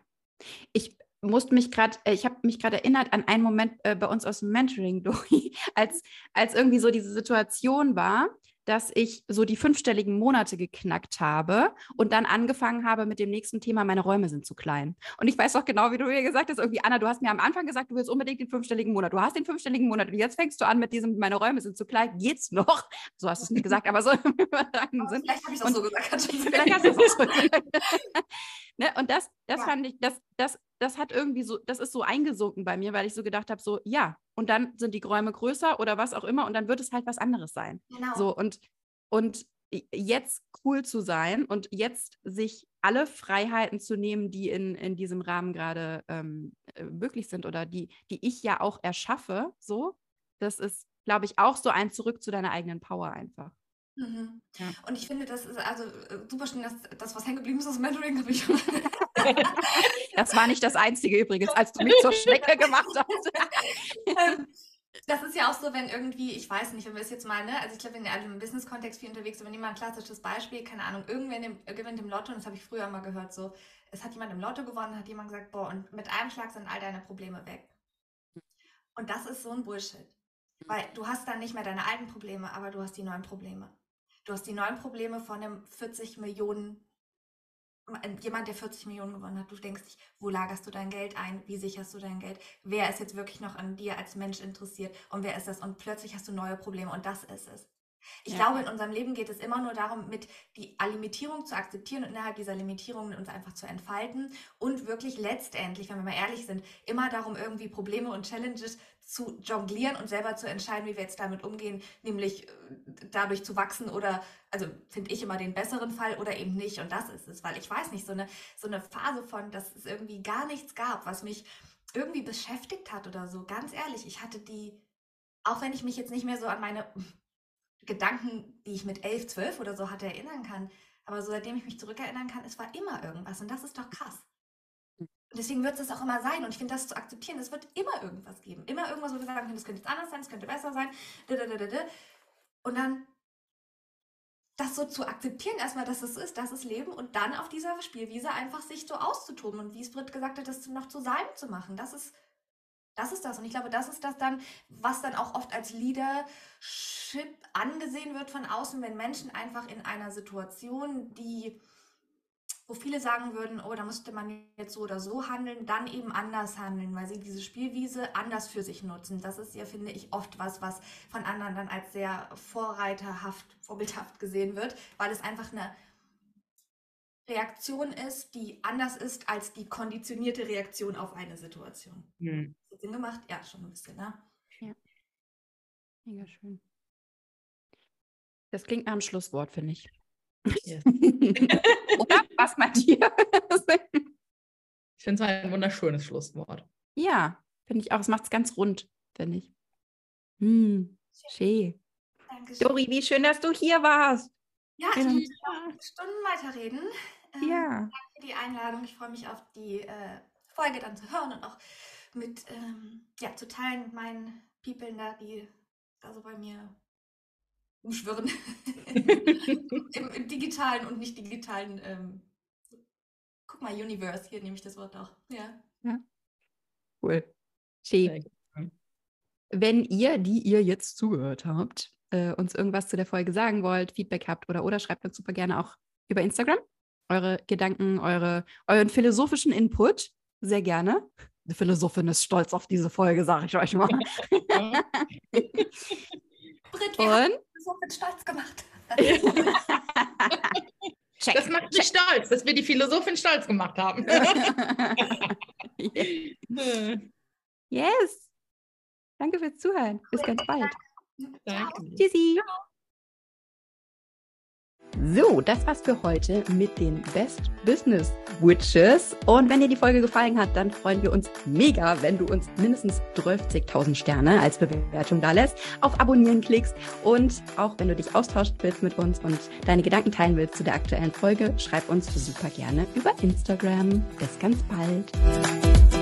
A: ich musste mich gerade, äh, ich habe mich gerade erinnert an einen Moment äh, bei uns aus dem Mentoring, <laughs> Dori, als, als irgendwie so diese Situation war, dass ich so die fünfstelligen Monate geknackt habe und dann angefangen habe mit dem nächsten Thema, meine Räume sind zu klein. Und ich weiß doch genau, wie du mir gesagt hast, irgendwie, Anna, du hast mir am Anfang gesagt, du willst unbedingt den fünfstelligen Monat. Du hast den fünfstelligen Monat und jetzt fängst du an mit diesem, meine Räume sind zu klein. Geht's noch? <laughs> So hast du es nicht gesagt, aber so <laughs> im übertragenen Sinn. Vielleicht habe ich es auch so gesagt. Vielleicht hast du es auch so gesagt. ne? Und das, das ja. fand ich, das, das das hat irgendwie so, das ist so eingesunken bei mir, weil ich so gedacht habe, so, ja, und dann sind die Räume größer oder was auch immer und dann wird es halt was anderes sein. Genau. So, und, und jetzt cool zu sein und jetzt sich alle Freiheiten zu nehmen, die in, in diesem Rahmen gerade ähm, äh, möglich sind oder die, die ich ja auch erschaffe, so, das ist, glaube ich, auch so ein Zurück zu deiner eigenen Power einfach.
B: Mhm. Ja. Und ich finde, das ist also äh, super schön, dass das, was hängen geblieben ist aus Mentoring, habe ich. <laughs>
A: das war nicht das Einzige übrigens, als du mich zur Schnecke gemacht hast.
B: Ähm, das ist ja auch so, wenn irgendwie, ich weiß nicht, wenn wir es jetzt mal, ne, also ich glaube, sind ja alle im Business-Kontext viel unterwegs, aber nehmen mal ein klassisches Beispiel, keine Ahnung, irgendwer gewinnt im Lotto, und das habe ich früher mal gehört, so, es hat jemand im Lotto gewonnen, hat jemand gesagt, boah, und mit einem Schlag sind all deine Probleme weg. Und das ist so ein Bullshit. Weil du hast dann nicht mehr deine alten Probleme, aber du hast die neuen Probleme. Du hast die neuen Probleme von einem 40 Millionen, jemand, der 40 Millionen gewonnen hat. Du denkst dich, wo lagerst du dein Geld ein? Wie sicherst du dein Geld? Wer ist jetzt wirklich noch an dir als Mensch interessiert? Und wer ist das? Und plötzlich hast du neue Probleme und das ist es. Ich ja. glaube, in unserem Leben geht es immer nur darum, mit die Limitierung zu akzeptieren und innerhalb dieser Limitierungen uns einfach zu entfalten und wirklich letztendlich, wenn wir mal ehrlich sind, immer darum, irgendwie Probleme und Challenges zu jonglieren und selber zu entscheiden, wie wir jetzt damit umgehen, nämlich äh, dadurch zu wachsen oder, also finde ich immer den besseren Fall oder eben nicht. Und das ist es, weil ich weiß nicht, so eine, so eine Phase von, dass es irgendwie gar nichts gab, was mich irgendwie beschäftigt hat oder so. Ganz ehrlich, ich hatte die, auch wenn ich mich jetzt nicht mehr so an meine Gedanken, die ich mit elf, zwölf oder so hatte, erinnern kann, aber so seitdem ich mich zurückerinnern kann, es war immer irgendwas und das ist doch krass. Und deswegen wird es auch immer sein. Und ich finde, das zu akzeptieren, es wird immer irgendwas geben. Immer irgendwas, wo wir sagen können, das könnte jetzt anders sein, das könnte besser sein. Und dann das so zu akzeptieren, erstmal, dass es ist, dass es Leben und dann auf dieser Spielwiese einfach sich so auszutoben und wie es Britt gesagt hat, das noch zu seinem zu machen. Das ist, das ist das. Und ich glaube, das ist das dann, was dann auch oft als Leadership angesehen wird von außen, wenn Menschen einfach in einer Situation, die wo viele sagen würden, oh, da müsste man jetzt so oder so handeln, dann eben anders handeln, weil sie diese Spielwiese anders für sich nutzen. Das ist ja, finde ich, oft was, was von anderen dann als sehr vorreiterhaft, vorbildhaft gesehen wird, weil es einfach eine, Reaktion ist, die anders ist als die konditionierte Reaktion auf eine Situation. Hm. Sinn gemacht? Ja, schon ein bisschen, ne? Ja.
A: Mega schön. Das klingt nach einem Schlusswort, finde ich. Yes. <laughs> Oder? Was meint ihr?
C: ich finde es ein wunderschönes Schlusswort.
A: Ja, finde ich auch. Es macht es ganz rund, finde ich. Hm, schön. Dankeschön. Dori, wie schön, dass du hier warst.
B: Ja, ich möchte noch Stunden weiterreden. Ähm, ja. Danke für die Einladung. Ich freue mich auf die äh, Folge dann zu hören und auch mit, ähm, ja, zu teilen mit meinen People da, die da so bei mir umschwirren. <laughs> Im, Im, digitalen und nicht digitalen, ähm, guck mal, Universe, hier nehme ich das Wort auch. Ja. ja.
A: Cool. Schön. Wenn ihr, die ihr jetzt zugehört habt, äh, uns irgendwas zu der Folge sagen wollt, Feedback habt oder oder schreibt uns super gerne auch über Instagram eure Gedanken, eure, euren philosophischen Input. Sehr gerne. Die Philosophin ist stolz auf diese Folge, sage ich euch mal. <laughs>
B: Britt, wir Und? Philosophin stolz gemacht. <laughs>
C: Check, das macht mich check. stolz, dass wir die Philosophin stolz gemacht haben. <laughs>
A: yes. Danke fürs Zuhören. Bis ganz bald.
C: Danke.
A: Tschüssi. So, das war's für heute mit den Best Business Witches. Und wenn dir die Folge gefallen hat, dann freuen wir uns mega, wenn du uns mindestens 12.000 Sterne als Bewertung da lässt, auf Abonnieren klickst und auch wenn du dich austauschen willst mit uns und deine Gedanken teilen willst zu der aktuellen Folge, schreib uns super gerne über Instagram. Bis ganz bald.